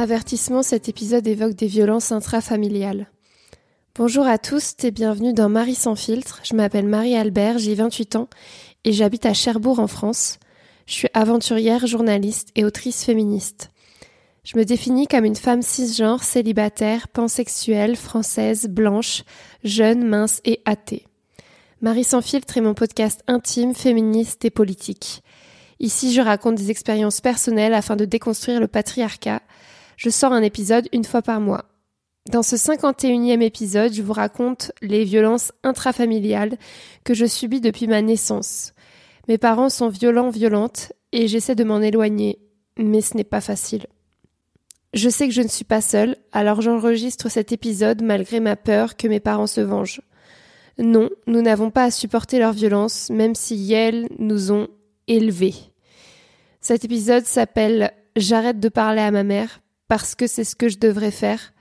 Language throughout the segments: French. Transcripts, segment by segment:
Avertissement, cet épisode évoque des violences intrafamiliales. Bonjour à tous et bienvenue dans Marie sans filtre. Je m'appelle Marie Albert, j'ai 28 ans et j'habite à Cherbourg en France. Je suis aventurière, journaliste et autrice féministe. Je me définis comme une femme cisgenre, célibataire, pansexuelle, française, blanche, jeune, mince et athée. Marie sans filtre est mon podcast intime, féministe et politique. Ici, je raconte des expériences personnelles afin de déconstruire le patriarcat. Je sors un épisode une fois par mois. Dans ce 51e épisode, je vous raconte les violences intrafamiliales que je subis depuis ma naissance. Mes parents sont violents, violentes, et j'essaie de m'en éloigner, mais ce n'est pas facile. Je sais que je ne suis pas seule, alors j'enregistre cet épisode malgré ma peur que mes parents se vengent. Non, nous n'avons pas à supporter leur violence, même si elles nous ont élevés. Cet épisode s'appelle J'arrête de parler à ma mère parce que c'est ce que je devrais faire.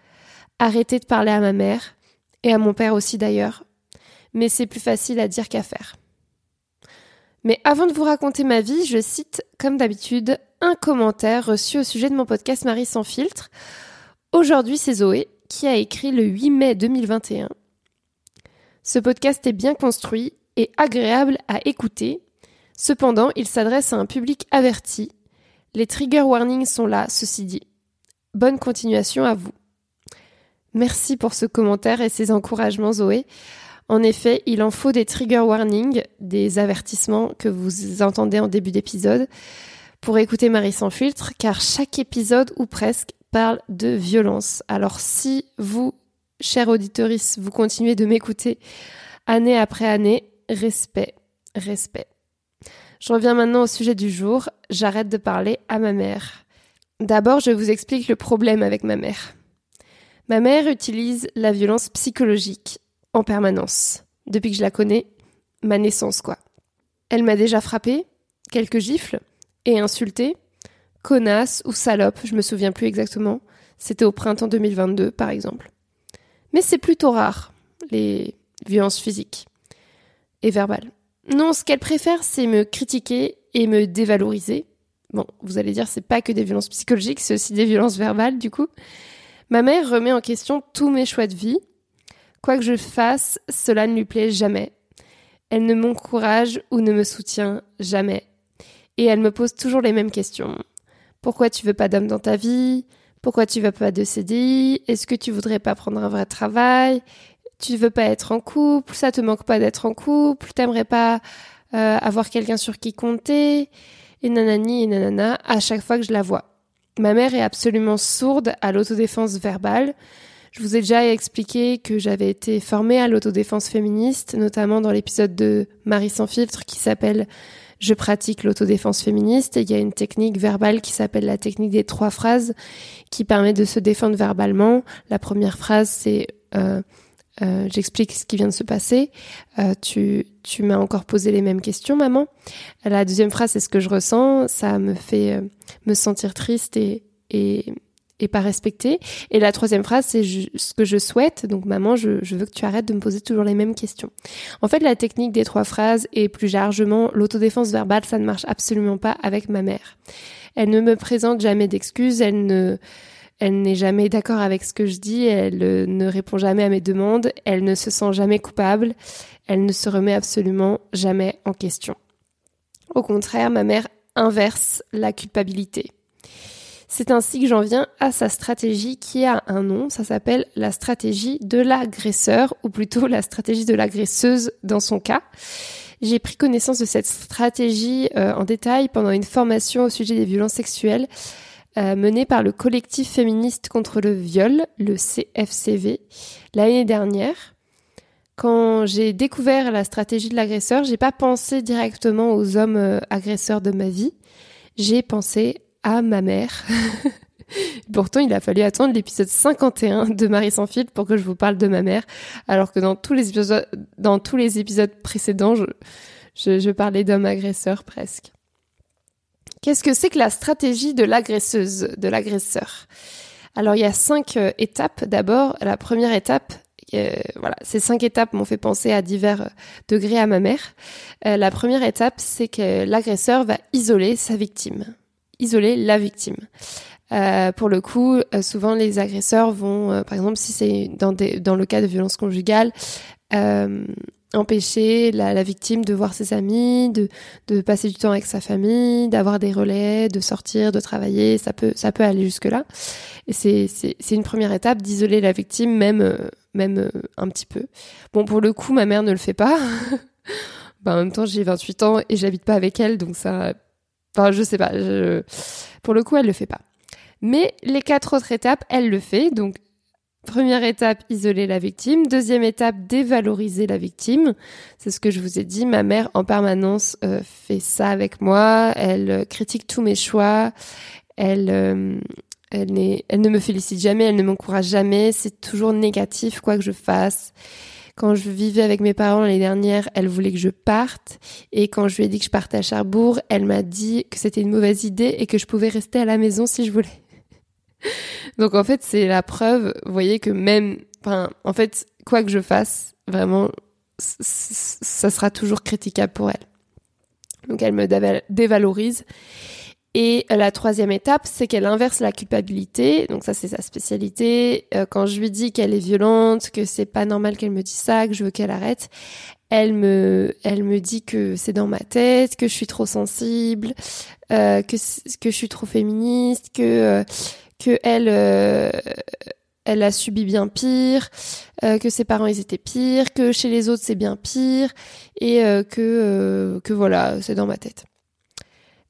Arrêter de parler à ma mère et à mon père aussi d'ailleurs. Mais c'est plus facile à dire qu'à faire. Mais avant de vous raconter ma vie, je cite, comme d'habitude, un commentaire reçu au sujet de mon podcast Marie sans filtre. Aujourd'hui, c'est Zoé qui a écrit le 8 mai 2021. Ce podcast est bien construit et agréable à écouter Cependant, il s'adresse à un public averti. Les trigger warnings sont là, ceci dit. Bonne continuation à vous. Merci pour ce commentaire et ces encouragements, Zoé. En effet, il en faut des trigger warnings, des avertissements que vous entendez en début d'épisode, pour écouter Marie sans filtre, car chaque épisode, ou presque, parle de violence. Alors si vous, chers auditeurs, vous continuez de m'écouter année après année, respect, respect. Je reviens maintenant au sujet du jour. J'arrête de parler à ma mère. D'abord, je vous explique le problème avec ma mère. Ma mère utilise la violence psychologique en permanence. Depuis que je la connais, ma naissance quoi. Elle m'a déjà frappé, quelques gifles, et insulté, connasse ou salope, je me souviens plus exactement. C'était au printemps 2022 par exemple. Mais c'est plutôt rare, les violences physiques et verbales. Non, ce qu'elle préfère, c'est me critiquer et me dévaloriser. Bon, vous allez dire, c'est pas que des violences psychologiques, c'est aussi des violences verbales, du coup. Ma mère remet en question tous mes choix de vie. Quoi que je fasse, cela ne lui plaît jamais. Elle ne m'encourage ou ne me soutient jamais. Et elle me pose toujours les mêmes questions. Pourquoi tu veux pas d'homme dans ta vie? Pourquoi tu veux pas de CDI Est-ce que tu voudrais pas prendre un vrai travail? Tu veux pas être en couple, ça te manque pas d'être en couple, t'aimerais pas euh, avoir quelqu'un sur qui compter, et nanani et nanana, à chaque fois que je la vois. Ma mère est absolument sourde à l'autodéfense verbale. Je vous ai déjà expliqué que j'avais été formée à l'autodéfense féministe, notamment dans l'épisode de Marie sans filtre qui s'appelle Je pratique l'autodéfense féministe. Et il y a une technique verbale qui s'appelle la technique des trois phrases qui permet de se défendre verbalement. La première phrase, c'est euh, euh, j'explique ce qui vient de se passer. Euh, tu, tu m'as encore posé les mêmes questions, maman. La deuxième phrase, c'est ce que je ressens. Ça me fait euh, me sentir triste et, et, et pas respectée. Et la troisième phrase, c'est ce que je souhaite. Donc, maman, je, je veux que tu arrêtes de me poser toujours les mêmes questions. En fait, la technique des trois phrases et plus largement l'autodéfense verbale, ça ne marche absolument pas avec ma mère. Elle ne me présente jamais d'excuses. Elle ne elle n'est jamais d'accord avec ce que je dis, elle euh, ne répond jamais à mes demandes, elle ne se sent jamais coupable, elle ne se remet absolument jamais en question. Au contraire, ma mère inverse la culpabilité. C'est ainsi que j'en viens à sa stratégie qui a un nom, ça s'appelle la stratégie de l'agresseur, ou plutôt la stratégie de l'agresseuse dans son cas. J'ai pris connaissance de cette stratégie euh, en détail pendant une formation au sujet des violences sexuelles euh, mené par le collectif féministe contre le viol, le CFCV, l'année dernière. Quand j'ai découvert la stratégie de l'agresseur, j'ai pas pensé directement aux hommes euh, agresseurs de ma vie. J'ai pensé à ma mère. Pourtant, il a fallu attendre l'épisode 51 de Marie sans fil pour que je vous parle de ma mère, alors que dans tous les épisodes, dans tous les épisodes précédents, je, je, je parlais d'hommes agresseurs presque. Qu'est-ce que c'est que la stratégie de l'agresseuse, de l'agresseur? Alors il y a cinq euh, étapes. D'abord, la première étape, euh, voilà, ces cinq étapes m'ont fait penser à divers euh, degrés à ma mère. la première étape, c'est que l'agresseur va isoler sa victime, isoler la victime. Pour le coup, souvent les agresseurs vont, par exemple, si c'est dans, dans le cas de violence conjugale, empêcher la, la, victime de voir ses amis, de, de passer du temps avec sa famille, d'avoir des relais, de sortir, de travailler. Ça peut, ça peut aller jusque là. Et c'est, c'est, c'est une première étape d'isoler la victime, même, même un petit peu. Bon, pour le coup, ma mère ne le fait pas. ben, en même temps, j'ai 28 ans et j'habite pas avec elle, donc ça, enfin, je sais pas. Je... Pour le coup, elle le fait pas. Mais les quatre autres étapes, elle le fait. Donc, première étape, isoler la victime. Deuxième étape, dévaloriser la victime. C'est ce que je vous ai dit. Ma mère, en permanence, euh, fait ça avec moi. Elle euh, critique tous mes choix. Elle, euh, elle, elle ne me félicite jamais. Elle ne m'encourage jamais. C'est toujours négatif, quoi que je fasse. Quand je vivais avec mes parents l'année dernière, elle voulait que je parte. Et quand je lui ai dit que je partais à Cherbourg, elle m'a dit que c'était une mauvaise idée et que je pouvais rester à la maison si je voulais. Donc en fait, c'est la preuve, vous voyez que même, enfin, en fait, quoi que je fasse, vraiment, ça sera toujours critiquable pour elle. Donc elle me dévalorise. Et la troisième étape, c'est qu'elle inverse la culpabilité. Donc ça, c'est sa spécialité. Euh, quand je lui dis qu'elle est violente, que c'est pas normal qu'elle me dise ça, que je veux qu'elle arrête, elle me, elle me dit que c'est dans ma tête, que je suis trop sensible, euh, que que je suis trop féministe, que euh, que elle, euh, elle a subi bien pire, euh, que ses parents ils étaient pires, que chez les autres c'est bien pire, et euh, que que voilà, c'est dans ma tête.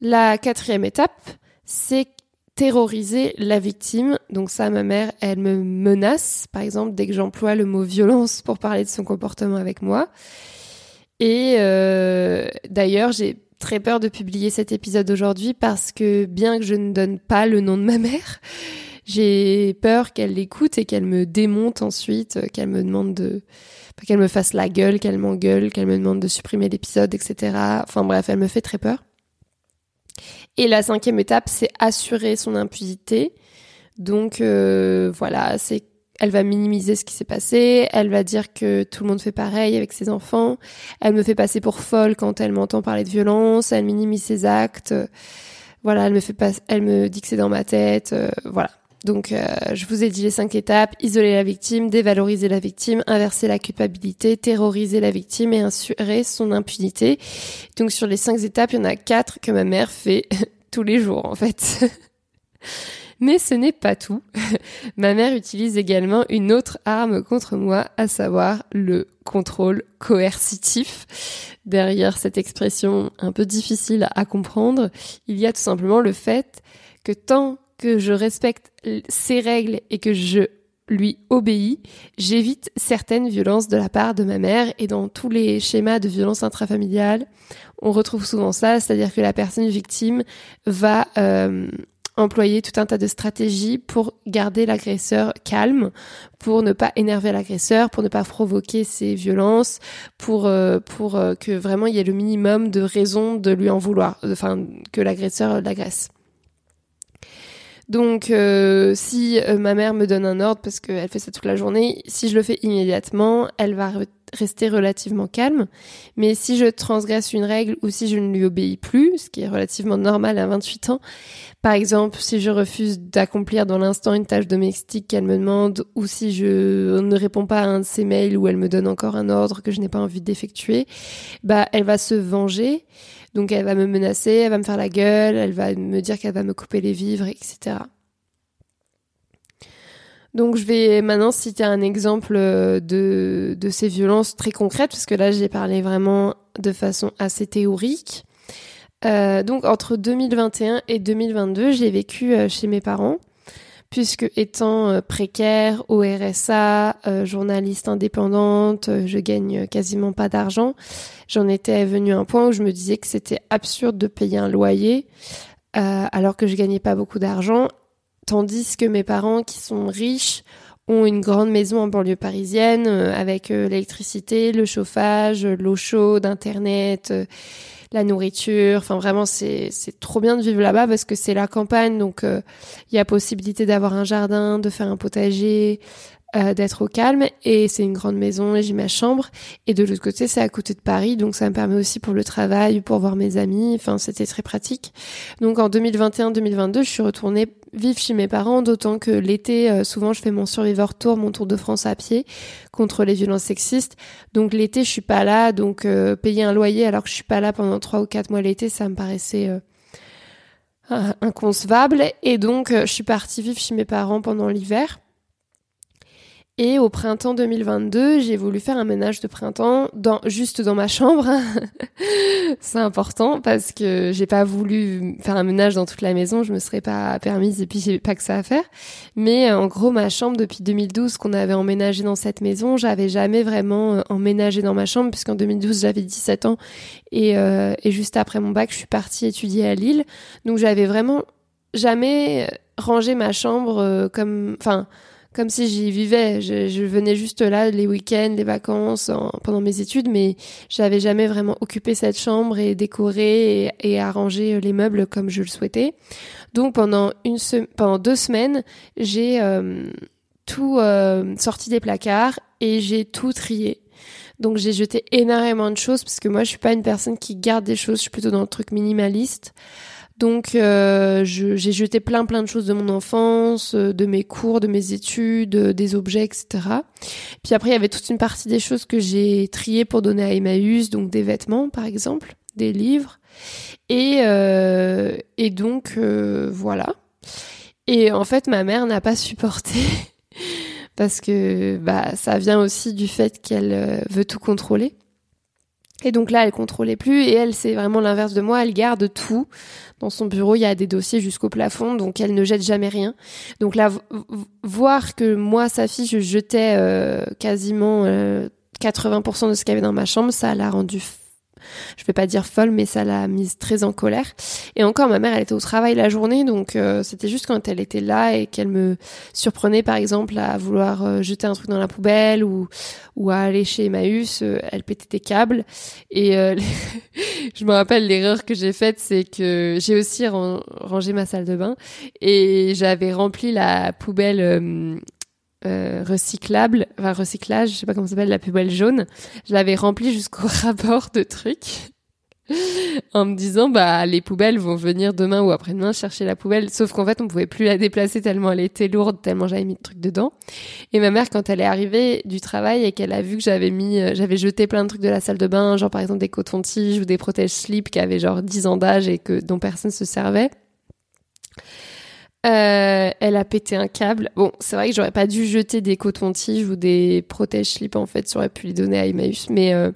La quatrième étape, c'est terroriser la victime. Donc ça, ma mère, elle me menace, par exemple, dès que j'emploie le mot violence pour parler de son comportement avec moi. Et d'ailleurs, j'ai très peur de publier cet épisode aujourd'hui parce que bien que je ne donne pas le nom de ma mère, j'ai peur qu'elle l'écoute et qu'elle me démonte ensuite, euh, qu'elle me demande de, qu'elle me fasse la gueule, qu'elle m'engueule, qu'elle me demande de supprimer l'épisode, etc. Enfin bref, elle me fait très peur. Et la cinquième étape, c'est assurer son impunité. Donc euh, voilà, c'est elle va minimiser ce qui s'est passé, elle va dire que tout le monde fait pareil avec ses enfants, elle me fait passer pour folle quand elle m'entend parler de violence, elle minimise ses actes, voilà, elle me fait pas, elle me dit que c'est dans ma tête, euh, voilà. Donc, euh, je vous ai dit les cinq étapes isoler la victime, dévaloriser la victime, inverser la culpabilité, terroriser la victime et assurer son impunité. Donc, sur les cinq étapes, il y en a quatre que ma mère fait tous les jours, en fait. Mais ce n'est pas tout. Ma mère utilise également une autre arme contre moi, à savoir le contrôle coercitif. Derrière cette expression un peu difficile à comprendre, il y a tout simplement le fait que tant que je respecte ses règles et que je lui obéis, j'évite certaines violences de la part de ma mère et dans tous les schémas de violence intrafamiliale, on retrouve souvent ça, c'est-à-dire que la personne victime va euh, employer tout un tas de stratégies pour garder l'agresseur calme, pour ne pas énerver l'agresseur, pour ne pas provoquer ses violences, pour euh, euh, que vraiment il y ait le minimum de raisons de lui en vouloir, enfin que l'agresseur l'agresse. Donc, euh, si ma mère me donne un ordre parce qu'elle fait ça toute la journée, si je le fais immédiatement, elle va rester relativement calme. Mais si je transgresse une règle ou si je ne lui obéis plus, ce qui est relativement normal à 28 ans, par exemple, si je refuse d'accomplir dans l'instant une tâche domestique qu'elle me demande ou si je ne réponds pas à un de ses mails ou elle me donne encore un ordre que je n'ai pas envie d'effectuer, bah, elle va se venger. Donc elle va me menacer, elle va me faire la gueule, elle va me dire qu'elle va me couper les vivres, etc. Donc je vais maintenant citer un exemple euh, de, de ces violences très concrètes, parce que là j'ai parlé vraiment de façon assez théorique. Euh, donc entre 2021 et 2022, j'ai vécu euh, chez mes parents, puisque étant précaire, au RSA, journaliste indépendante, je gagne quasiment pas d'argent. J'en étais venu à un point où je me disais que c'était absurde de payer un loyer alors que je gagnais pas beaucoup d'argent Tandis que mes parents, qui sont riches, ont une grande maison en banlieue parisienne euh, avec euh, l'électricité, le chauffage, l'eau chaude, Internet, euh, la nourriture. Enfin, vraiment, c'est trop bien de vivre là-bas parce que c'est la campagne, donc il y a possibilité d'avoir un jardin, de faire un potager, euh, d'être au calme. Et c'est une grande maison et j'ai ma chambre. Et de l'autre côté c'est à côté de Paris. Donc ça me permet aussi pour le travail pour voir mes amis. Enfin c'était très pratique. Donc en 2021-2022 je suis retournée vivre chez mes parents. D'autant que l'été euh, souvent je fais mon survivor tour mon tour de France à pied contre les violences sexistes. Donc l'été je suis pas là. Donc euh, payer un loyer alors que je suis pas là pendant trois ou quatre mois l'été ça me paraissait inconcevable. Et donc je suis partie vivre chez mes parents pendant l'hiver et au printemps 2022, j'ai voulu faire un ménage de printemps dans, juste dans ma chambre. c'est important parce que j'ai pas voulu faire un ménage dans toute la maison, je me serais pas permise et puis j'ai pas que ça à faire. Mais en gros, ma chambre depuis 2012 qu'on avait emménagé dans cette maison, j'avais jamais vraiment euh, emménagé dans ma chambre puisqu'en 2012 j'avais 17 ans et, euh, et juste après mon bac, je suis partie étudier à Lille. Donc j'avais vraiment jamais rangé ma chambre euh, comme, enfin, comme si j'y vivais. Je, venais juste là les week-ends, les vacances, pendant mes études, mais j'avais jamais vraiment occupé cette chambre et décoré et, arrangé les meubles comme je le souhaitais. Donc pendant une pendant deux semaines, j'ai euh, tout euh, sorti des placards et j'ai tout trié. Donc j'ai jeté énormément de choses parce que moi je suis pas une personne qui garde des choses, je suis plutôt dans le truc minimaliste. Donc euh, j'ai jeté plein plein de choses de mon enfance, euh, de mes cours, de mes études, euh, des objets, etc. Puis après il y avait toute une partie des choses que j'ai triées pour donner à Emmaüs, donc des vêtements par exemple, des livres, et et donc voilà. Et en fait ma mère n'a pas supporté parce que bah ça vient aussi du fait qu'elle veut tout contrôler. Et donc là, elle contrôlait plus et elle, c'est vraiment l'inverse de moi. Elle garde tout. Dans son bureau, il y a des dossiers jusqu'au plafond, donc elle ne jette jamais rien. Donc là, voir que moi, sa fille, je jetais euh, quasiment 80% euh, de ce qu'il y avait dans ma chambre, ça l'a rendu je vais pas dire folle, mais ça l'a mise très en colère. Et encore, ma mère, elle était au travail la journée, donc euh, c'était juste quand elle était là et qu'elle me surprenait, par exemple, à vouloir euh, jeter un truc dans la poubelle ou ou à aller chez Emmaüs, euh, elle pétait des câbles. Et je me rappelle l'erreur que j'ai faite, c'est que j'ai aussi rangé ma salle de bain et j'avais rempli la poubelle euh, recyclable, enfin recyclage, je sais pas comment ça s'appelle, la poubelle jaune. Je l'avais remplie jusqu'au rapport de trucs en me disant bah les poubelles vont venir demain ou après-demain chercher la poubelle. Sauf qu'en fait on pouvait plus la déplacer tellement elle était lourde, tellement j'avais mis de trucs dedans. Et ma mère quand elle est arrivée du travail et qu'elle a vu que j'avais mis, euh, j'avais jeté plein de trucs de la salle de bain, genre par exemple des cotons-tiges ou des protèges slip qui avaient genre 10 ans d'âge et que dont personne se servait elle a pété un câble. Bon, c'est vrai que j'aurais pas dû jeter des cotons-tiges ou des protèges slip en fait, j'aurais pu les donner à Emmaüs, mais euh,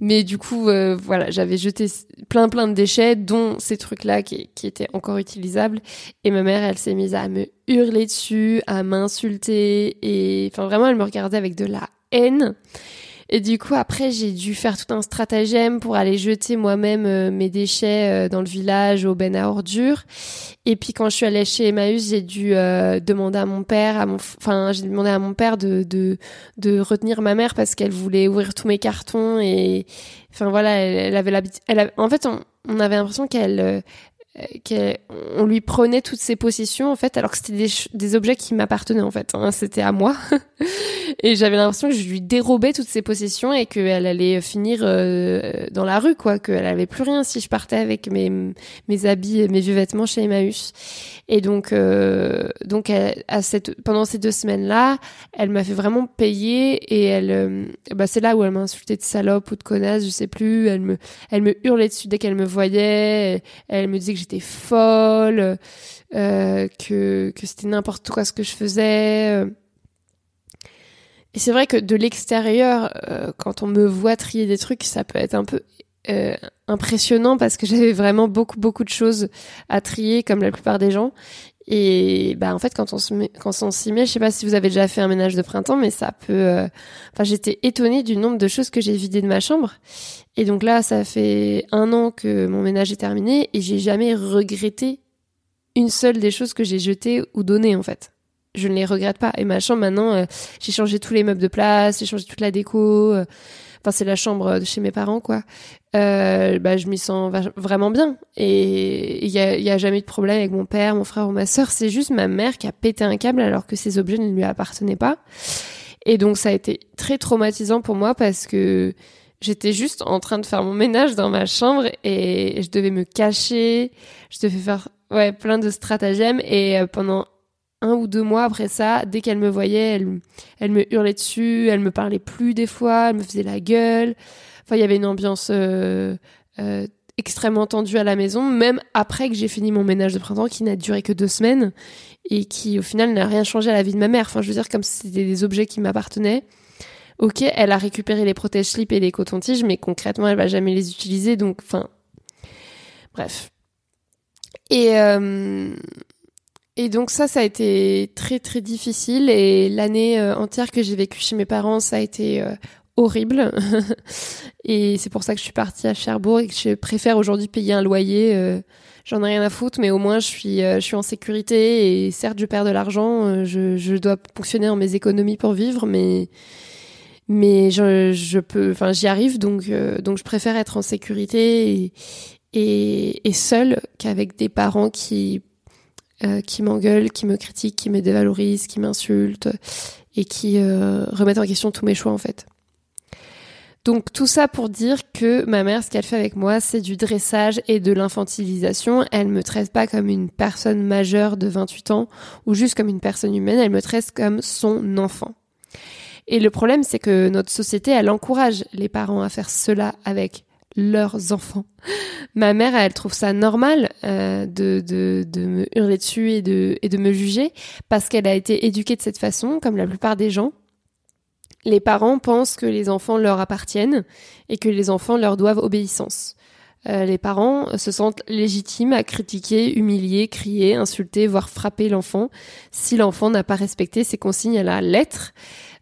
du coup euh, voilà, j'avais jeté plein plein de déchets, dont ces trucs-là qui, qui étaient encore utilisables. Et ma mère, elle s'est mise à me hurler dessus, à m'insulter et enfin vraiment, elle me regardait avec de la haine. Et du coup, après, j'ai dû faire tout un stratagème pour aller jeter moi-même euh, mes déchets euh, dans le village au ben à ordures. Et puis, quand je suis allée chez Emmaüs, j'ai dû euh, demander à mon père, à mon, enfin, j'ai demandé à mon père de, de, de retenir ma mère parce qu'elle voulait ouvrir tous mes cartons et, enfin voilà, elle, avait l'habitude, elle en fait, on, on avait l'impression qu'elle, qu'on lui prenait toutes ses possessions en fait alors que c'était des, des, objets qui m'appartenaient en fait hein, c'était à moi. Et j'avais l'impression que je lui dérobais toutes ses possessions et qu'elle allait finir euh, dans la rue quoi qu'elle avait plus rien si je partais avec mes mes habits mes vieux vêtements chez Emmaüs. Et donc euh, donc à cette pendant ces deux semaines là elle m'a fait vraiment payer et elle euh, bah c'est là où elle m'a insulté de salope ou de connasse je sais plus. Elle me elle me hurlait dessus dès qu'elle me voyait. Elle me disait que j'étais folle, euh, que, c'était n'importe quoi ce que je faisais. Et c'est vrai que de l'extérieur, euh, quand on me voit trier des trucs, ça peut être un peu euh, impressionnant parce que j'avais vraiment beaucoup beaucoup de choses à trier comme la plupart des gens. Et bah en fait quand on se met, quand on s'y met, je sais pas si vous avez déjà fait un ménage de printemps, mais ça peut. Enfin j'étais étonnée du nombre de choses que j'ai vidées de ma chambre. Et donc là, ça fait un an que mon ménage est terminé et j'ai jamais regretté une seule des choses que j'ai jetées ou données en fait. Je ne les regrette pas. Et ma chambre maintenant, euh, j'ai changé tous les meubles de place, j'ai changé toute la déco. Euh. Enfin c'est la chambre de chez mes parents quoi. Euh, bah je m'y sens vraiment bien et il y a, jamais eu de problème avec mon père, mon frère ou ma sœur. C'est juste ma mère qui a pété un câble alors que ces objets ne lui appartenaient pas. Et donc ça a été très traumatisant pour moi parce que j'étais juste en train de faire mon ménage dans ma chambre et je devais me cacher, je devais faire ouais plein de stratagèmes et euh, pendant un ou deux mois après ça, dès qu'elle me voyait, elle, elle me hurlait dessus, elle me parlait plus des fois, elle me faisait la gueule. Enfin, il y avait une ambiance euh, euh, extrêmement tendue à la maison, même après que j'ai fini mon ménage de printemps qui n'a duré que deux semaines et qui au final n'a rien changé à la vie de ma mère. Enfin, je veux dire, comme c'était des objets qui m'appartenaient. Ok, elle a récupéré les protège-slips et les cotons-tiges, mais concrètement, elle va jamais les utiliser. Donc, enfin, bref. Et euh, et donc ça, ça a été très très difficile. Et l'année euh, entière que j'ai vécue chez mes parents, ça a été euh, horrible. et c'est pour ça que je suis partie à Cherbourg et que je préfère aujourd'hui payer un loyer. Euh, j'en ai rien à foutre, mais au moins je suis je suis en sécurité. Et certes, je perds de l'argent. je, je dois fonctionner en mes économies pour vivre, mais mais je, je peux, enfin j'y arrive. Donc donc je préfère être en sécurité et, et, et seule qu'avec des parents qui euh, qui m'engueulent, qui me critiquent, qui me dévalorisent, qui m'insultent et qui euh, remettent en question tous mes choix en fait. Donc tout ça pour dire que ma mère, ce qu'elle fait avec moi, c'est du dressage et de l'infantilisation. Elle me traite pas comme une personne majeure de 28 ans ou juste comme une personne humaine, elle me traite comme son enfant. Et le problème, c'est que notre société, elle encourage les parents à faire cela avec leurs enfants. Ma mère, elle trouve ça normal euh, de, de, de, me hurler dessus et de, et de me juger parce qu'elle a été éduquée de cette façon, comme la plupart des gens. Les parents pensent que les enfants leur appartiennent et que les enfants leur doivent obéissance. Euh, les parents se sentent légitimes à critiquer, humilier, crier, insulter, voire frapper l'enfant si l'enfant n'a pas respecté ses consignes à la lettre.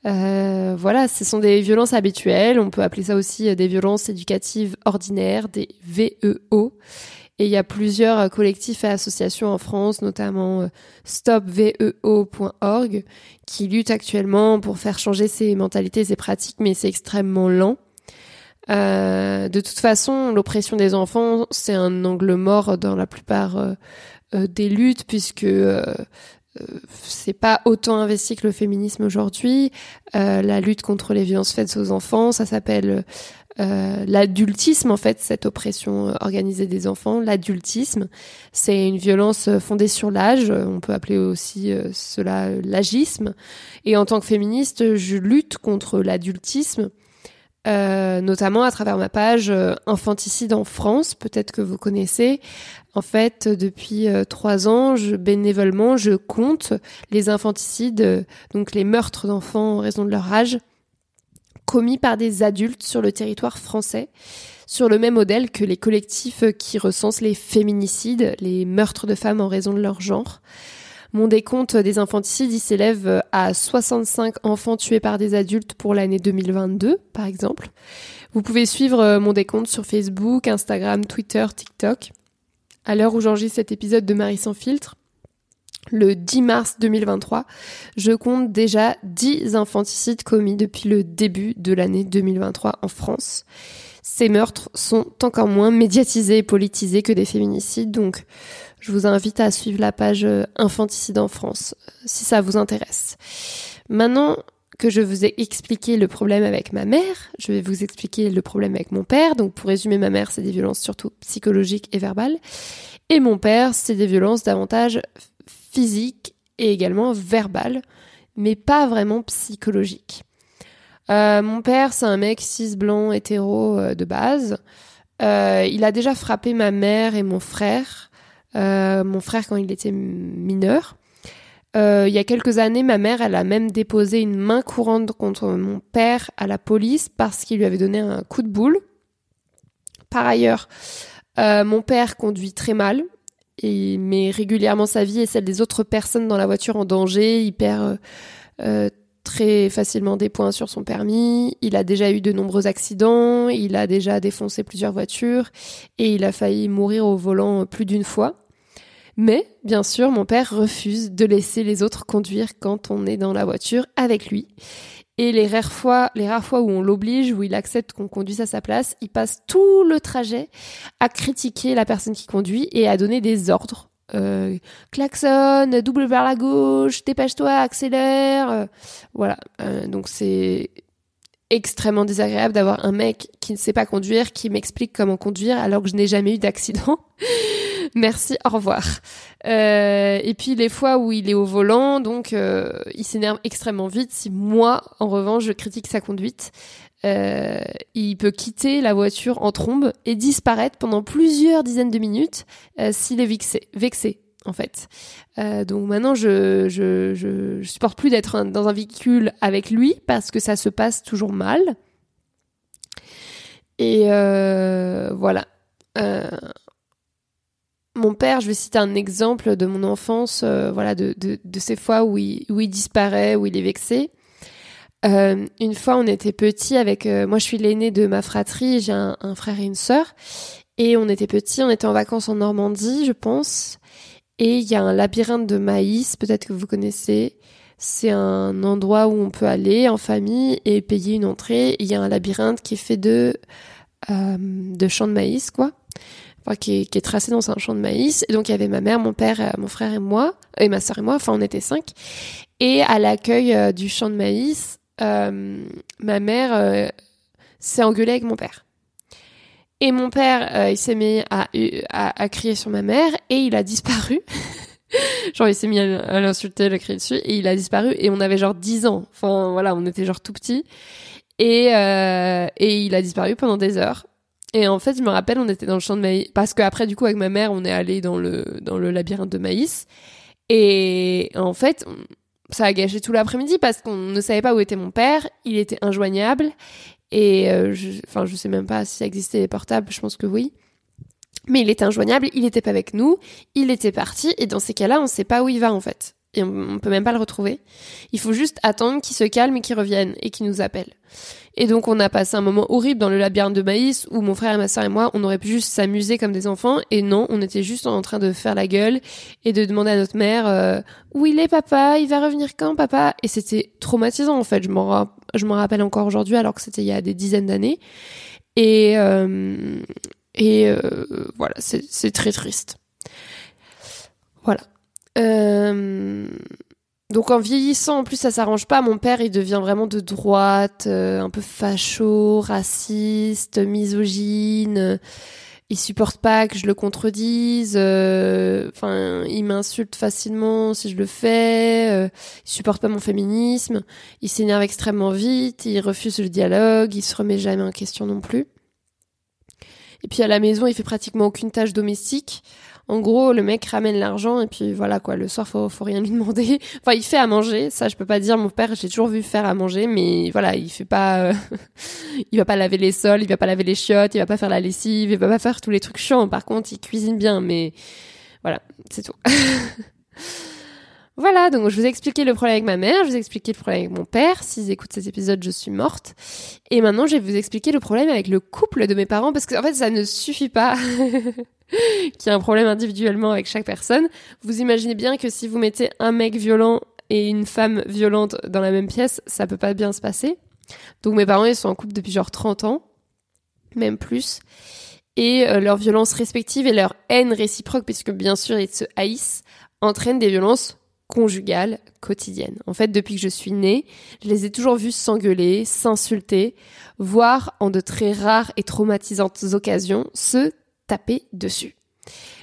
Euh, voilà, ce sont des violences habituelles. On peut appeler ça aussi euh, des violences éducatives ordinaires, des VEO. Et il y a plusieurs collectifs et associations en France, notamment stopveo.org, qui luttent actuellement pour faire changer ces mentalités, ces pratiques, mais c'est extrêmement lent. Euh, de toute façon, l'oppression des enfants, c'est un angle mort dans la plupart euh, euh des luttes, puisque euh, euh, c'est pas autant investi que le féminisme aujourd'hui. la lutte contre les violences faites aux enfants, ça s'appelle l'adultisme en fait, cette oppression organisée des enfants. L'adultisme, c'est une violence fondée sur l'âge. On peut appeler aussi cela l'agisme. Et en tant que féministe, je lutte contre l'adultisme euh, notamment à travers ma page euh, Infanticide en France, peut-être que vous connaissez. En fait, depuis euh, trois ans, je, bénévolement, je compte les infanticides, donc les meurtres d'enfants en raison de leur âge, commis par des adultes sur le territoire français, sur le même modèle que les collectifs qui recensent les féminicides, les meurtres de femmes en raison de leur genre. Mon décompte des infanticides, s'élève à 65 enfants tués par des adultes pour l'année 2022, par exemple. Vous pouvez suivre euh, mon décompte sur Facebook, Instagram, Twitter, TikTok. À l'heure où j'enregistre cet épisode de Marie sans filtre, le 10 mars 2023, je compte déjà 10 infanticides commis depuis le début de l'année 2023 en France. Ces meurtres sont encore moins médiatisés et politisés que des féminicides, donc je vous invite à suivre la page euh, Infanticide en France, euh, si ça vous intéresse. Maintenant que je vous ai expliqué le problème avec ma mère, je vais vous expliquer le problème avec mon père. Donc pour résumer, ma mère, c'est des violences surtout psychologiques et verbales. Et mon père, c'est des violences davantage physiques et également verbales, mais pas vraiment psychologiques. Euh, mon père, c'est un mec cis blanc hétéro de base. il a déjà frappé ma mère et mon frère. Euh, mon frère quand il était mineur. Euh, il y a quelques années, ma mère, elle a même déposé une main courante contre mon père à la police parce qu'il lui avait donné un coup de boule. Par ailleurs, euh, mon père conduit très mal et met régulièrement sa vie et celle des autres personnes dans la voiture en danger. Il perd très facilement des points sur son permis. Il a déjà eu de nombreux accidents. Il a déjà défoncé plusieurs voitures et il a failli mourir au volant plus d'une fois. Mais, bien sûr, mon père refuse de laisser les autres conduire quand on est dans la voiture avec lui. Et les rares fois, les rares fois où on l'oblige, où il accepte qu'on conduise à sa place, il passe tout le trajet à critiquer la personne qui conduit et à donner des ordres. Euh, double vers la gauche, dépêche-toi, accélère. Euh, voilà. Euh, donc c'est extrêmement désagréable d'avoir un mec qui ne sait pas conduire, qui m'explique comment conduire alors que je n'ai jamais eu d'accident. Merci, au revoir. Euh, et puis les fois où il est au volant, donc euh, il s'énerve extrêmement vite. Si moi, en revanche, je critique sa conduite, euh, il peut quitter la voiture en trombe et disparaître pendant plusieurs dizaines de minutes s'il est vexé, vexé en fait. donc maintenant, je, je, je, supporte plus d'être dans un véhicule avec lui parce que ça se passe toujours mal. Et voilà mon père, je vais citer un exemple de mon enfance, euh, voilà, de, de, de, ces fois où il, où il disparaît, où il est vexé. Euh, une fois, on était petits avec, euh, moi je suis l'aîné de ma fratrie, j'ai un, un, frère et une sœur, et on était petits, on était en vacances en Normandie, je pense, et il y a un labyrinthe de maïs, peut-être que vous connaissez. C'est un endroit où on peut aller en famille et payer une entrée. Il y a un labyrinthe qui est fait de euh, de champs de maïs, quoi qui, est, qui, est, tracé dans un champ de maïs. Et donc il y avait ma mère, mon père, euh, mon frère et moi, et ma soeur et moi. Enfin, on était cinq. Et à l'accueil euh, du champ de maïs, euh, ma mère euh, s'est engueulée avec mon père. Et mon père, il s'est mis à, à, à, crier sur ma mère et il a disparu. genre il s'est mis à, l'insulter, à le crier dessus et il a disparu. Et on avait genre 10 ans. Enfin voilà, on était genre tout petits. Et, et il a disparu pendant des heures. Et en fait, je me rappelle, on était dans le champ de maïs parce qu'après, du coup, avec ma mère, on est allé dans le dans le labyrinthe de maïs. Et en fait, ça a gâché tout l'après-midi parce qu'on ne savait pas où était mon père. Il était injoignable et euh, je, enfin, je sais même pas si ça existait les portables. Je pense que oui. Mais il était injoignable, il était pas avec nous, il était parti, et dans ces cas-là, on sait pas où il va en fait. Et on, peut même pas le retrouver. Il faut juste attendre qu'il se calme et qu'il revienne et qu'il nous appelle. Et donc on a passé un moment horrible dans le labyrinthe de maïs où mon frère et ma soeur et moi, on aurait pu juste s'amuser comme des enfants et non, on était juste en train de faire la gueule et de demander à notre mère euh, où il est papa, il va revenir quand papa? Et c'était traumatisant en fait, je m'en je m'en rappelle encore aujourd'hui alors que c'était il y a des dizaines d'années et euh, et euh, voilà, c'est très triste. Voilà. Euh, donc en vieillissant, en plus ça s'arrange pas. Mon père, il devient vraiment de droite, euh, un peu facho, raciste, misogyne. Il supporte pas que je le contredise. Euh, enfin, il m'insulte facilement si je le fais. Il supporte pas mon féminisme. Il s'énerve extrêmement vite. Il refuse le dialogue. Il se remet jamais en question non plus. Et puis à la maison, il fait pratiquement aucune tâche domestique. En gros, le mec ramène l'argent et puis voilà quoi. Le soir, faut, faut rien lui demander. Enfin, il fait à manger. Ça, je peux pas dire. Mon père, j'ai toujours vu faire à manger, mais voilà, il fait pas. Euh, il va pas laver les sols, il va pas laver les chiottes, il va pas faire la lessive, il va pas faire tous les trucs chiants. Par contre, il cuisine bien, mais voilà, c'est tout. Voilà, donc je vous ai expliqué le problème avec ma mère, je vous ai expliqué le problème avec mon père. S'ils écoutent cet épisode, je suis morte. Et maintenant, je vais vous expliquer le problème avec le couple de mes parents, parce qu'en fait, ça ne suffit pas qu'il y ait un problème individuellement avec chaque personne. Vous imaginez bien que si vous mettez un mec violent et une femme violente dans la même pièce, ça peut pas bien se passer. Donc mes parents, ils sont en couple depuis genre 30 ans, même plus. Et euh, leur violence respective et leur haine réciproque, puisque bien sûr ils se haïssent, entraînent des violences conjugale quotidienne. En fait, depuis que je suis née, je les ai toujours vus s'engueuler, s'insulter, voire en de très rares et traumatisantes occasions se taper dessus.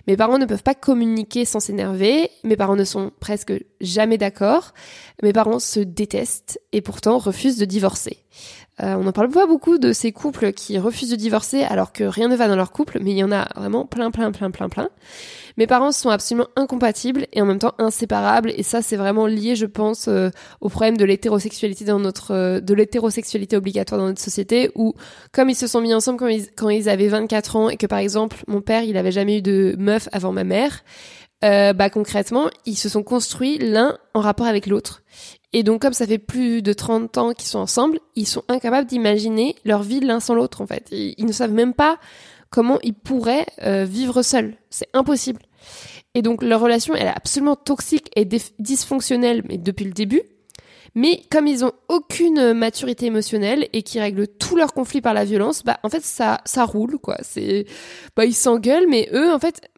Mes parents ne peuvent pas communiquer sans s'énerver, mes parents ne sont presque jamais d'accord, mes parents se détestent et pourtant refusent de divorcer. Euh, on n'en parle pas beaucoup de ces couples qui refusent de divorcer alors que rien ne va dans leur couple, mais il y en a vraiment plein, plein, plein, plein, plein. Mes parents sont absolument incompatibles et en même temps inséparables et ça c'est vraiment lié je pense euh, au problème de l'hétérosexualité dans notre euh, de l'hétérosexualité obligatoire dans notre société où comme ils se sont mis ensemble quand ils, quand ils avaient 24 ans et que par exemple mon père il avait jamais eu de meuf avant ma mère euh, bah concrètement ils se sont construits l'un en rapport avec l'autre et donc comme ça fait plus de 30 ans qu'ils sont ensemble ils sont incapables d'imaginer leur vie l'un sans l'autre en fait ils ne savent même pas comment ils pourraient euh, vivre seuls. C'est impossible. Et donc leur relation, elle est absolument toxique et dysfonctionnelle, mais depuis le début. Mais comme ils ont aucune maturité émotionnelle et qui règlent tous leurs conflits par la violence, bah en fait ça ça roule quoi. C'est bah ils s'engueulent, mais eux en fait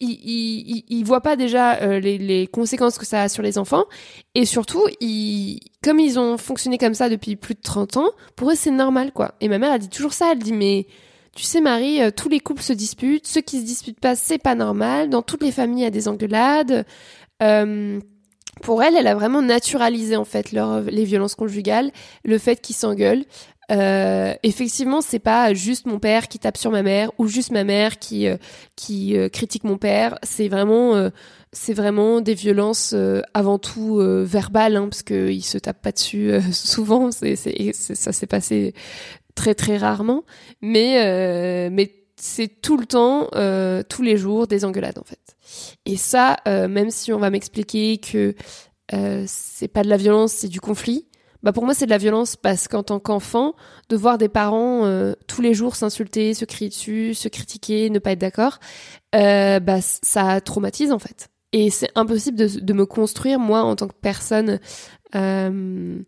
ils, ils, ils voient pas déjà euh, les, les, conséquences que ça a sur les enfants et surtout ils comme ils ont fonctionné comme ça depuis plus de 30 ans, pour eux c'est normal quoi. Et ma mère elle dit toujours ça, elle dit mais tu sais Marie, euh, tous les couples se disputent, ceux qui se disputent pas c'est pas normal, dans toutes les familles il y a des engueulades. Euh, pour elle, elle a vraiment naturalisé en fait les violences conjugales, le fait qu'ils s'engueulent. Euh, effectivement, c'est pas juste mon père qui tape sur ma mère ou juste ma mère qui euh, qui euh, critique mon père. C'est vraiment euh, c'est vraiment des violences avant tout verbales, hein, parce que ils se tapent pas dessus souvent. C'est c'est ça s'est passé très très rarement, mais mais c'est tout le temps, tous les jours des engueulades en fait. Et ça, même si on va m'expliquer que c'est pas de la violence, c'est du conflit bah pour moi c'est de la violence parce qu'en tant qu'enfant, de voir des parents euh, tous les jours s'insulter, se crier dessus, se critiquer, ne pas être d'accord, euh, bah ça traumatise en fait. Et c'est impossible de, de, me construire moi en tant que personne euh,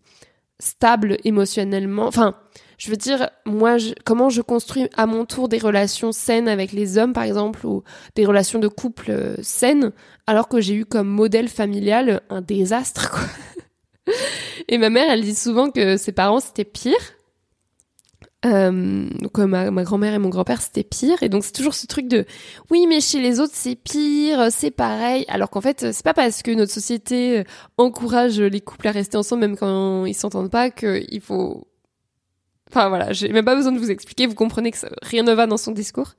stable émotionnellement. Enfin, je veux dire, moi, comment je construis à mon tour des relations saines avec les hommes, par exemple, ou des relations de couple euh, saines, alors que j'ai eu comme modèle familial un désastre, quoi. Et ma mère, elle dit souvent que ses parents, c'était pire. Euh, donc euh, ma, ma grand-mère et mon grand-père c'était pire et donc c'est toujours ce truc de oui mais chez les autres c'est pire c'est pareil alors qu'en fait c'est pas parce que notre société euh, encourage les couples à rester ensemble même quand ils s'entendent pas qu'il faut enfin voilà j'ai même pas besoin de vous expliquer vous comprenez que rien ne va dans son discours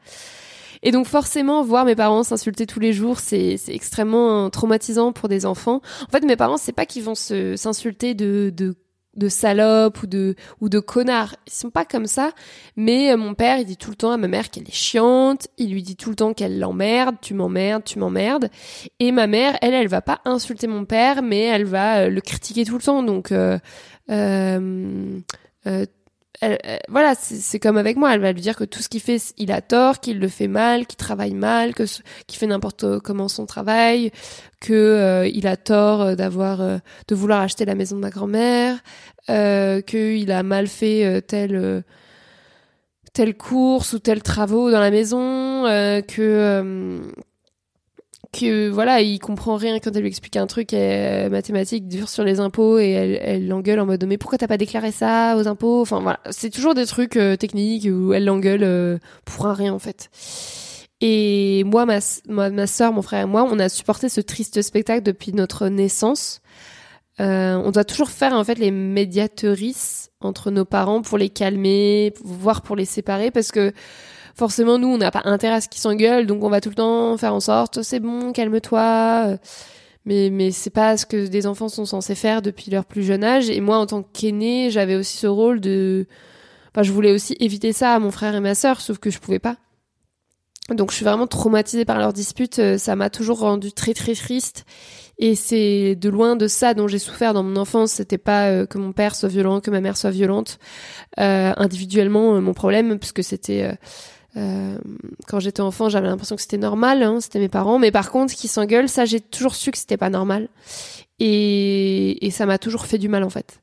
et donc forcément, voir mes parents s'insulter tous les jours, c'est extrêmement traumatisant pour des enfants. En fait, mes parents, c'est pas qu'ils vont s'insulter de, de de salope ou de ou de connard. Ils sont pas comme ça, mais euh, mon père, il dit tout le temps à ma mère qu'elle est chiante, il lui dit tout le temps qu'elle l'emmerde, tu m'emmerdes, tu m'emmerdes. Et ma mère, elle, elle va pas insulter mon père, mais elle va euh, le critiquer tout le temps. Donc euh, euh, euh voilà, c'est comme avec moi. Elle va lui dire que tout ce qu'il fait, il a tort, qu'il le fait mal, qu'il travaille mal, que qu'il fait n'importe comment son travail, que euh, a tort euh, d'avoir, euh, de vouloir acheter la maison de ma grand-mère, euh, qu'il a mal fait telle telle course ou tel travaux dans la maison, que que voilà, il comprend rien quand elle lui explique un truc euh, mathématique dur sur les impôts et elle, l'engueule en mode mais pourquoi t'as pas déclaré ça aux impôts? Enfin voilà, c'est toujours des trucs euh, techniques où elle l'engueule euh, pour un rien en fait. Et moi, ma, ma, soeur, mon frère et moi, on a supporté ce triste spectacle depuis notre naissance. On doit toujours faire en fait les médiatrices entre nos parents pour les calmer, voire pour les séparer, parce que forcément nous on n'a pas intérêt à ce qu'ils s'engueulent donc on va tout le temps faire en sorte c'est bon calme-toi mais mais c'est pas ce que des enfants sont censés faire depuis leur plus jeune âge et moi en tant qu'aîné j'avais aussi ce rôle de enfin je voulais aussi éviter ça à mon frère et ma sœur sauf que je pouvais pas donc je suis vraiment traumatisée par leurs disputes ça m'a toujours rendu très très triste et c'est de loin de ça dont j'ai souffert dans mon enfance. C'était pas euh, que mon père soit violent, que ma mère soit violente. Euh, individuellement, euh, mon problème, puisque c'était euh, quand j'étais enfant, j'avais l'impression que c'était normal, hein, c'était mes parents. Mais par contre, qui s'engueulent, ça, j'ai toujours su que c'était pas normal. Et, ça m'a toujours fait du mal, en fait.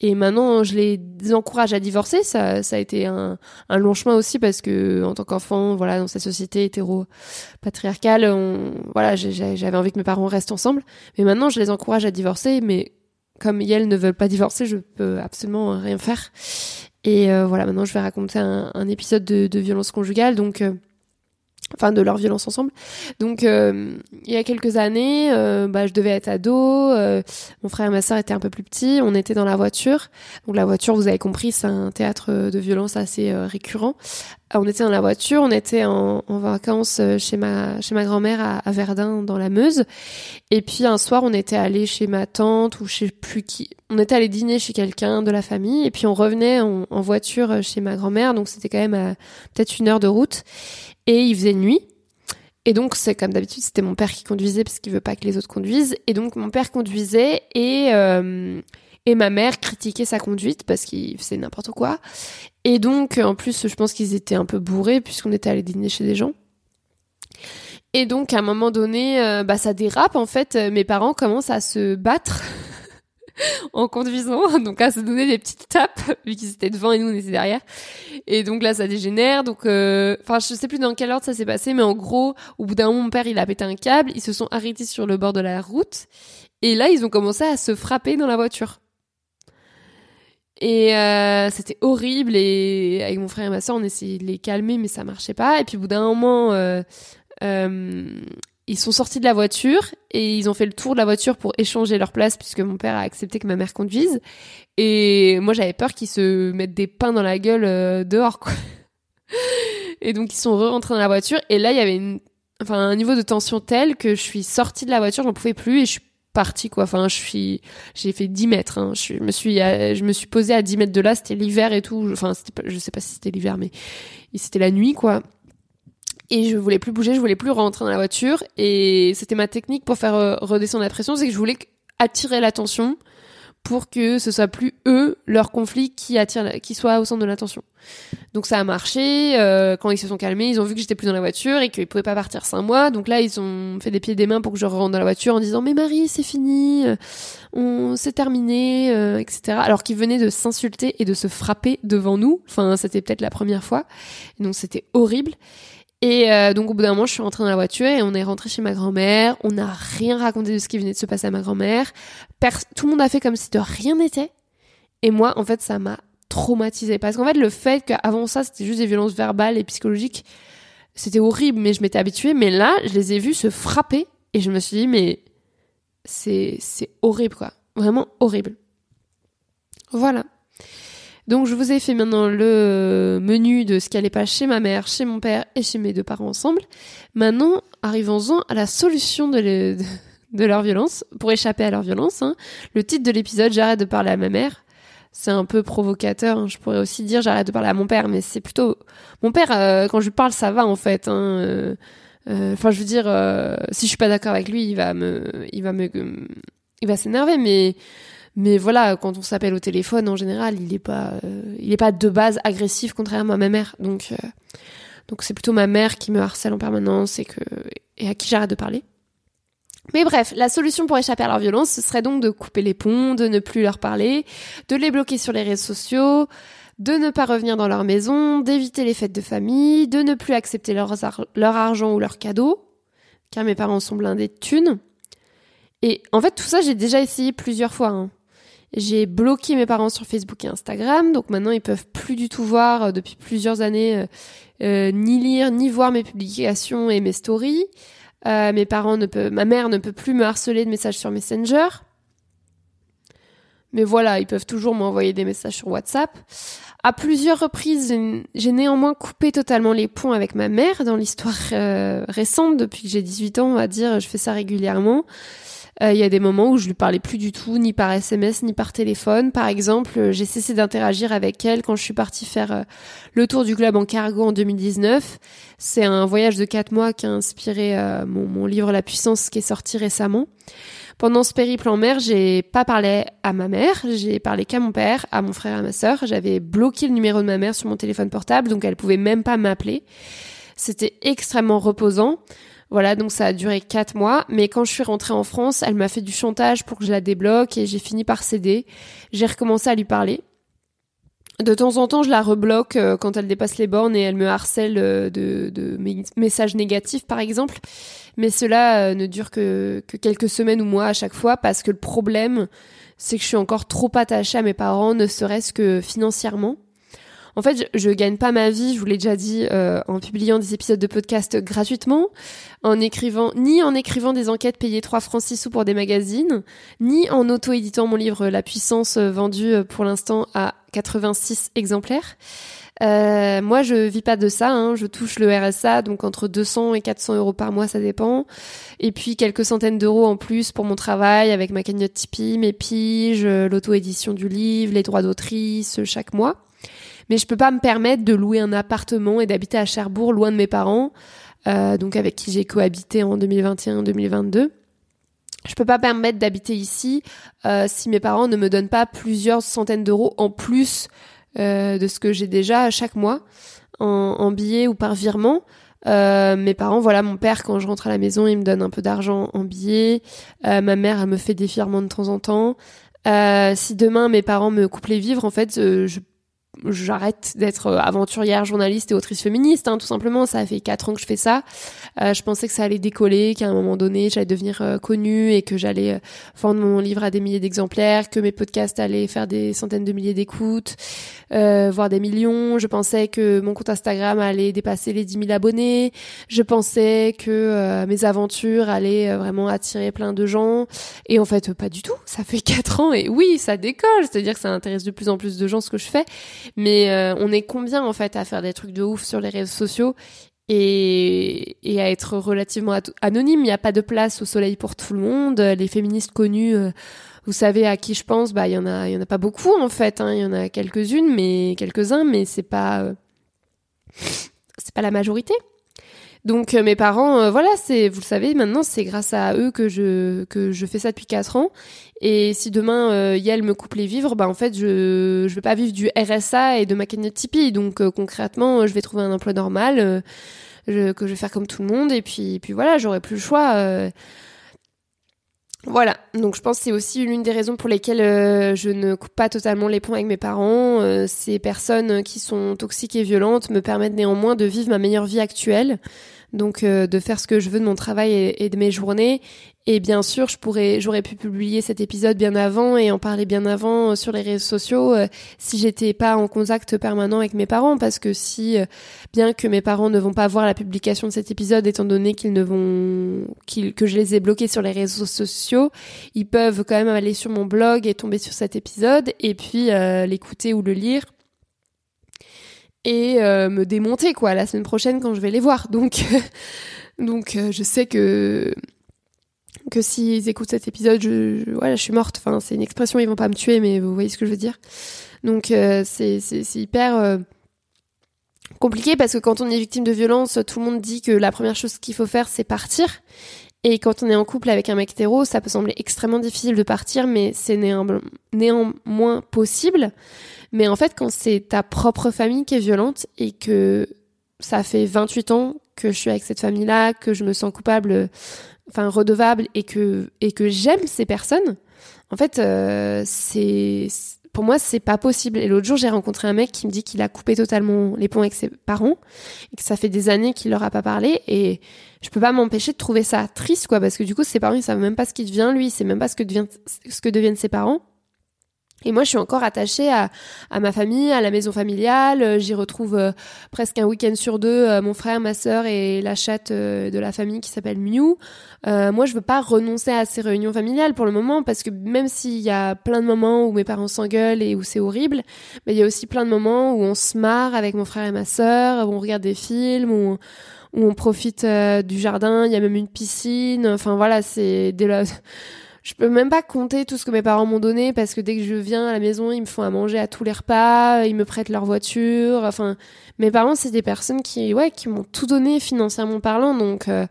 Et maintenant, je les encourage à divorcer. Ça, a été un, un long chemin aussi parce que, en tant qu'enfant, voilà, dans cette société hétéro-patriarcale, voilà, j'avais envie que mes parents restent ensemble. Mais maintenant, je les encourage à divorcer. Mais comme elles ne veulent pas divorcer, je peux absolument rien faire. Et euh, voilà, maintenant je vais raconter un, épisode de, de, violence conjugale, donc euh, enfin de leur violence ensemble. Donc euh, il y a quelques années, bah, je devais être ado, mon frère et ma sœur étaient un peu plus petits, on était dans la voiture. Donc la voiture, vous avez compris, c'est un théâtre de violence assez récurrent. On était dans la voiture, on était en, vacances chez ma chez ma grand-mère à, à, Verdun dans la Meuse. Et puis un soir, on était allé chez ma tante ou sais plus qui. On était allé dîner chez quelqu'un de la famille et puis on revenait en, en voiture chez ma grand-mère, donc c'était quand même peut-être une heure de route et il faisait nuit. Et donc c'est comme d'habitude, c'était mon père qui conduisait parce qu'il veut pas que les autres conduisent. Et donc mon père conduisait et euh, et ma mère critiquait sa conduite parce qu'il faisait n'importe quoi. Et donc, en plus, je pense qu'ils étaient un peu bourrés puisqu'on était allé dîner chez des gens. Et donc, à un moment donné, euh, bah, ça dérape, en fait. Mes parents commencent à se battre en conduisant, donc à se donner des petites tapes vu qu'ils étaient devant et nous on était derrière. Et donc là ça dégénère, donc euh, enfin je sais plus dans quel ordre ça s'est passé, mais en gros au bout d'un moment mon père il a pété un câble, ils se sont arrêtés sur le bord de la route et là ils ont commencé à se frapper dans la voiture. Et euh, c'était horrible et avec mon frère et ma soeur on essayait de les calmer mais ça marchait pas et puis au bout d'un moment euh, ils sont sortis de la voiture et ils ont fait le tour de la voiture pour échanger leur place puisque mon père a accepté que ma mère conduise. Et moi, j'avais peur qu'ils se mettent des pains dans la gueule euh, dehors, quoi. Et donc, ils sont re-rentrés dans la voiture. Et là, il y avait une, enfin, un niveau de tension tel que je suis sortie de la voiture, j'en pouvais plus et je suis partie, quoi. Enfin, je suis, j'ai fait 10 mètres, hein. Je me suis, euh, je me suis posée à 10 mètres de là, c'était l'hiver et tout. Enfin, c'était je sais pas si c'était l'hiver, mais c'était la nuit, quoi et je voulais plus bouger, je voulais plus rentrer dans la voiture et c'était ma technique pour faire euh, redescendre la pression, c'est que je voulais attirer l'attention pour que ce soit plus eux leur conflit qui attire qui soit au centre de l'attention. Donc ça a marché euh, quand ils se sont calmés, ils ont vu que j'étais plus dans la voiture et qu'ils pouvaient pas partir sans moi. Donc là ils ont fait des pieds et des mains pour que je rentre dans la voiture en disant mais Marie c'est fini, euh, on c'est terminé, etc. Alors qu'ils venaient de s'insulter et de se frapper devant nous. Enfin c'était peut-être la première fois, donc c'était horrible. Et euh, donc au bout d'un moment, je suis rentrée dans la voiture et on est rentré chez ma grand-mère. On n'a rien raconté de ce qui venait de se passer à ma grand-mère. Tout le monde a fait comme si de rien n'était. Et moi, en fait, ça m'a traumatisée. Parce qu'en fait, le fait qu'avant ça, c'était juste des violences verbales et psychologiques, c'était horrible, mais je m'étais habituée. Mais là, je les ai vus se frapper et je me suis dit, mais c'est, c'est horrible, quoi. Vraiment horrible. Voilà. Donc je vous ai fait maintenant le menu de ce qui allait pas chez ma mère, chez mon père et chez mes deux parents ensemble. Maintenant, arrivons-en à la solution de, leur violence, pour échapper à leur violence. Hein. Le titre de l'épisode, j'arrête de parler à ma mère. C'est un peu provocateur. Hein. Je pourrais aussi dire j'arrête de parler à mon père, mais c'est plutôt mon père. Euh, quand je lui parle, ça va en fait. Hein. Euh, euh, enfin, je veux dire, si je suis pas d'accord avec lui, il va me, il va me, il va s'énerver, mais mais voilà, quand on s'appelle au téléphone, en général, il est pas, euh, il est pas de base agressif, contrairement à ma mère. Donc, euh, donc c'est plutôt ma mère qui me harcèle en permanence et que et à qui j'arrête de parler. Mais bref, la solution pour échapper à leur violence, ce serait donc de couper les ponts, de ne plus leur parler, de les bloquer sur les réseaux sociaux, de ne pas revenir dans leur maison, d'éviter les fêtes de famille, de ne plus accepter leur, leur argent ou leurs cadeaux, car mes parents sont blindés de thunes. Et en fait, tout ça, j'ai déjà essayé plusieurs fois. Hein. J'ai bloqué mes parents sur Facebook et Instagram, donc maintenant ils peuvent plus du tout voir euh, depuis plusieurs années euh, euh, ni lire ni voir mes publications et mes stories. mes parents ne peuvent, ma mère ne peut plus me harceler de messages sur Messenger. Mais voilà, ils peuvent toujours m'envoyer des messages sur WhatsApp. À plusieurs reprises, j'ai néanmoins coupé totalement les ponts avec ma mère dans l'histoire récente, depuis que j'ai 18 ans, on va dire, je fais ça régulièrement. Euh, il y a des moments où je lui parlais plus du tout, ni par SMS, ni par téléphone. Par exemple, euh, j'ai cessé d'interagir avec elle quand je suis partie faire euh, le tour du club en cargo en 2019. C'est un voyage de quatre mois qui a inspiré mon, mon livre La puissance qui est sorti récemment. Pendant ce périple en mer, j'ai pas parlé à ma mère, j'ai parlé qu'à mon père, à mon frère à ma sœur. J'avais bloqué le numéro de ma mère sur mon téléphone portable, donc elle pouvait même pas m'appeler. C'était extrêmement reposant. Voilà, donc ça a duré quatre mois. Mais quand je suis rentrée en France, elle m'a fait du chantage pour que je la débloque et j'ai fini par céder. J'ai recommencé à lui parler. De temps en temps, je la rebloque euh, quand elle dépasse les bornes et elle me harcèle euh, de, de messages négatifs, par exemple. Mais cela euh, ne dure que, que quelques semaines ou mois à chaque fois parce que le problème, c'est que je suis encore trop attachée à mes parents, ne serait-ce que financièrement. En fait, je, je gagne pas ma vie, je vous l'ai déjà dit, euh, en publiant des épisodes de podcast gratuitement, en écrivant, ni en écrivant des enquêtes payées 3 francs 6 sous pour des magazines, ni en auto-éditant mon livre La puissance euh, vendu euh, pour l'instant à 86 exemplaires. Euh, moi, je vis pas de ça. Hein. Je touche le RSA, donc entre 200 et 400 euros par mois, ça dépend. Et puis quelques centaines d'euros en plus pour mon travail avec ma cagnotte Tipeee, mes piges, l'auto-édition du livre, les droits d'autrice chaque mois mais je peux pas me permettre de louer un appartement et d'habiter à Cherbourg loin de mes parents, euh, donc avec qui j'ai cohabité en 2021-2022. Je peux pas permettre d'habiter ici euh, si mes parents ne me donnent pas plusieurs centaines d'euros en plus euh, de ce que j'ai déjà chaque mois en, en billets ou par virement. Euh, mes parents, voilà, mon père, quand je rentre à la maison, il me donne un peu d'argent en billets. Euh, ma mère, elle me fait des virements de temps en temps. si demain mes parents me coupent les vivres, en fait, je j'arrête d'être euh, aventurière, journaliste et autrice féministe, hein, tout simplement. Ça fait quatre ans que je fais ça. Euh, je pensais que ça allait décoller, qu'à un moment donné, j'allais devenir euh, connue et que j'allais vendre mon livre à des milliers d'exemplaires, que mes podcasts allaient faire des centaines de milliers d'écoutes, voire des millions. Je pensais que mon compte Instagram allait dépasser les 10 000 abonnés. Je pensais que mes aventures allaient vraiment attirer plein de gens. Et en fait, pas du tout. Ça fait quatre ans et oui, ça décolle. C'est-à-dire que ça intéresse de plus en plus de gens ce que je fais. Mais euh, on est combien en fait à faire des trucs de ouf sur les réseaux sociaux et, et à être relativement anonyme? Il n'y a pas de place au soleil pour tout le monde. Les féministes connues, euh, vous savez à qui je pense, bah il y en a, il y en a pas beaucoup en fait. Hein. Il y en a quelques-unes, mais quelques-uns, mais c'est pas, euh, c'est pas la majorité. Donc mes parents, voilà, c'est, vous le savez, maintenant c'est grâce à eux que je que je fais ça depuis quatre ans et si demain euh, Yael me coupe les vivres, bah en fait je je vais pas vivre du RSA et de ma cagnotte Tipeee. Donc euh, concrètement, je vais trouver un emploi normal euh, que je vais faire comme tout le monde et puis puis voilà, j'aurai plus le choix. Euh. Voilà, donc je pense que c'est aussi l'une des raisons pour lesquelles je ne coupe pas totalement les ponts avec mes parents. ces personnes qui sont toxiques et violentes me permettent néanmoins de vivre ma meilleure vie actuelle donc de faire ce que je veux de mon travail et, de mes journées et bien sûr, je pourrais, j'aurais pu publier cet épisode bien avant et en parler bien avant euh, sur les réseaux sociaux euh, si j'étais pas en contact permanent avec mes parents, parce que si, euh, bien que mes parents ne vont pas voir la publication de cet épisode, étant donné qu'ils ne vont, que je les ai bloqués sur les réseaux sociaux, ils peuvent quand même aller sur mon blog et tomber sur cet épisode et puis l'écouter ou le lire et me démonter quoi la semaine prochaine quand je vais les voir. Donc, donc je sais que que s'ils écoutent cet épisode, je, voilà, je suis morte. Enfin, c'est une expression, ils vont pas me tuer, mais vous voyez ce que je veux dire. Donc euh, c'est hyper euh, compliqué parce que quand on est victime de violence, tout le monde dit que la première chose qu'il faut faire, c'est partir. Et quand on est en couple avec un mec hétéro, ça peut sembler extrêmement difficile de partir, mais c'est néanmoins possible. Mais en fait, quand c'est ta propre famille qui est violente et que ça fait 28 ans que je suis avec cette famille-là, que je me sens coupable enfin redevable et que et que j'aime ces personnes, en fait, euh, c'est pour moi c'est pas possible. Et l'autre jour, j'ai rencontré un mec qui me dit qu'il a coupé totalement les ponts avec ses parents et que ça fait des années qu'il leur a pas parlé et je peux pas m'empêcher de trouver ça triste quoi parce que du coup ses parents ils savent même pas ce qui devient lui, c'est même pas ce que devient ce que deviennent ses parents. Et moi, je suis encore attachée à, à ma famille, à la maison familiale. Euh, j'y retrouve euh, presque un week-end sur deux euh, mon frère, ma sœur et la chatte de la famille qui s'appelle Miu. moi, je veux pas renoncer à ces réunions familiales pour le moment parce que même s'il y a plein de moments où mes parents s'engueulent et où c'est horrible, mais il y a aussi plein de moments où on se marre avec mon frère et ma sœur, où on regarde des films, où on, où on profite du jardin. Il y a même une piscine. Enfin voilà, c'est dès la je peux même pas compter tout ce que mes parents m'ont donné parce que dès que je viens à la maison, ils me font à manger à tous les repas, ils me prêtent leur voiture. Enfin, mes parents, c'est des personnes qui, ouais, qui m'ont tout donné financièrement parlant. Donc, euh,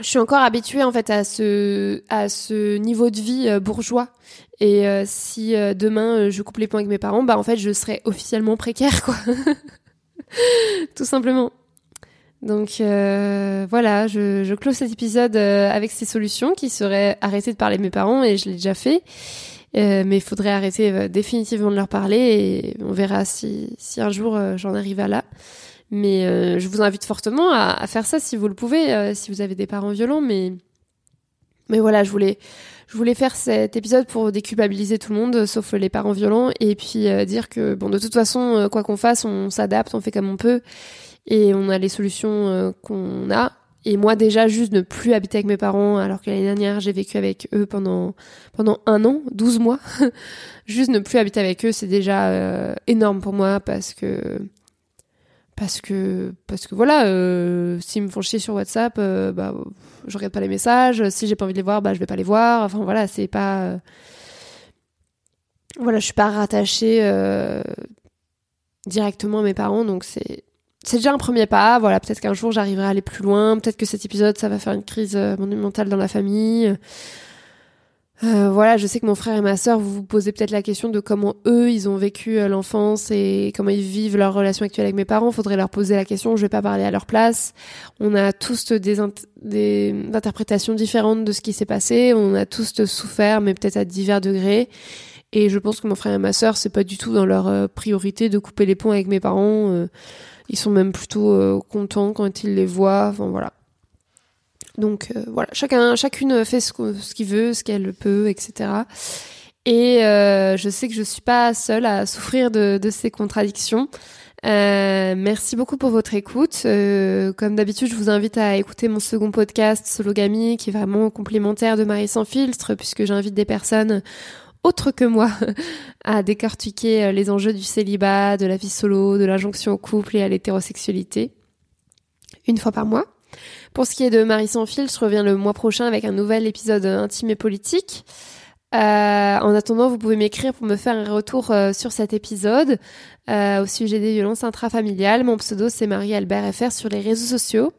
je suis encore habituée en fait à ce à ce niveau de vie euh, bourgeois. Et euh, si demain je coupe les points avec mes parents, bah en fait, je serai officiellement précaire, quoi. tout simplement. Donc euh, voilà, je, close cet épisode euh, avec ces solutions qui seraient arrêter de parler de mes parents et je l'ai déjà fait. Euh, mais il faudrait arrêter définitivement de leur parler et on verra si, un jour j'en arrive à là. Mais je vous invite fortement à, à, faire ça si vous le pouvez, si vous avez des parents violents. Mais mais voilà, je voulais je voulais faire cet épisode pour déculpabiliser tout le monde, sauf les parents violents, et puis dire que bon de toute façon, quoi qu'on fasse, on s'adapte, on fait comme on peut et on a les solutions euh, qu'on a. Et moi déjà juste ne plus habiter avec mes parents alors que l'année dernière j'ai vécu avec eux pendant pendant un an, 12 mois. juste ne plus habiter avec eux c'est déjà euh, énorme pour moi parce que parce que parce que voilà euh, s'ils me font chier sur WhatsApp euh, bah je regarde pas les messages si j'ai pas envie de les voir bah je vais pas les voir enfin voilà c'est pas voilà je suis pas rattachée directement à mes parents donc c'est c'est déjà un premier pas. Voilà, peut-être qu'un jour j'arriverai à aller plus loin. Peut-être que cet épisode, ça va faire une crise euh, monumentale dans la famille. Euh, voilà, je sais que mon frère et ma sœur, vous vous posez peut-être la question de comment eux, ils ont vécu euh, l'enfance et comment ils vivent leur relation actuelle avec mes parents. Faudrait leur poser la question, je vais pas parler à leur place. On a tous des, interprétations différentes de ce qui s'est passé. On a tous souffert, mais peut-être à divers degrés. Et je pense que mon frère et ma sœur, c'est pas du tout dans leur priorité de couper les ponts avec mes parents. Ils sont même plutôt contents quand ils les voient. Enfin voilà. Donc euh, voilà, chacun, chacune fait ce, qu'il veut, ce qu'elle peut, etc. Et euh, je sais que je suis pas seule à souffrir de, ces contradictions. Euh, merci beaucoup pour votre écoute. comme d'habitude, je vous invite à écouter mon second podcast Sologamy, qui est vraiment complémentaire de Marie sans filtre, puisque j'invite des personnes autres que moi à décortiquer les enjeux du célibat, de la vie solo, de l'injonction au couple et à l'hétérosexualité, une fois par mois. Pour ce qui est de Marie sans fil, je reviens le mois prochain avec un nouvel épisode intime et politique. Euh, en attendant, vous pouvez m'écrire pour me faire un retour euh, sur cet épisode euh, au sujet des violences intrafamiliales. Mon pseudo c'est Marie-Albert FR sur les réseaux sociaux.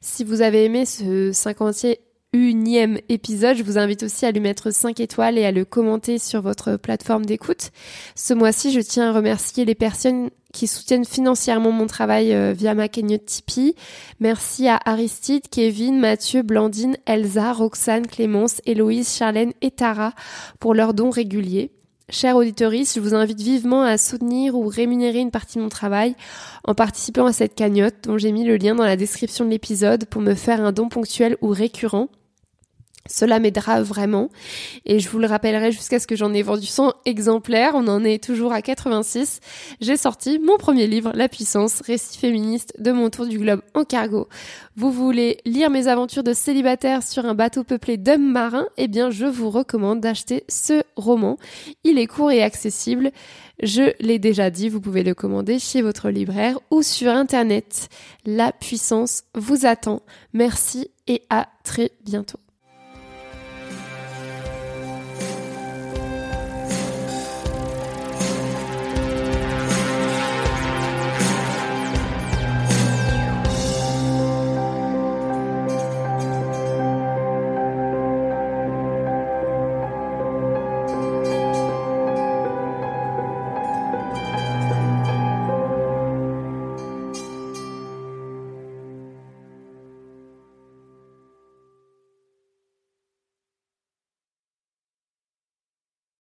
Si vous avez aimé ce 50e unième épisode. Je vous invite aussi à lui mettre 5 étoiles et à le commenter sur votre plateforme d'écoute. Ce mois-ci, je tiens à remercier les personnes qui soutiennent financièrement mon travail euh, via ma cagnotte Tipeee. Merci à Aristide, Kevin, Mathieu, Blandine, Elsa, Roxane, Clémence, Héloïse, Charlène et Tara pour leurs dons réguliers. Chers auditeurs, je vous invite vivement à soutenir ou rémunérer une partie de mon travail en participant à cette cagnotte dont j'ai mis le lien dans la description de l'épisode pour me faire un don ponctuel ou récurrent. Cela m'aidera vraiment et je vous le rappellerai jusqu'à ce que j'en ai vendu 100 exemplaires. On en est toujours à 86. J'ai sorti mon premier livre, La puissance, récit féministe de mon tour du globe en cargo. Vous voulez lire mes aventures de célibataire sur un bateau peuplé d'hommes marins? Eh bien, je vous recommande d'acheter ce roman. Il est court et accessible. Je l'ai déjà dit, vous pouvez le commander chez votre libraire ou sur internet. La puissance vous attend. Merci et à très bientôt.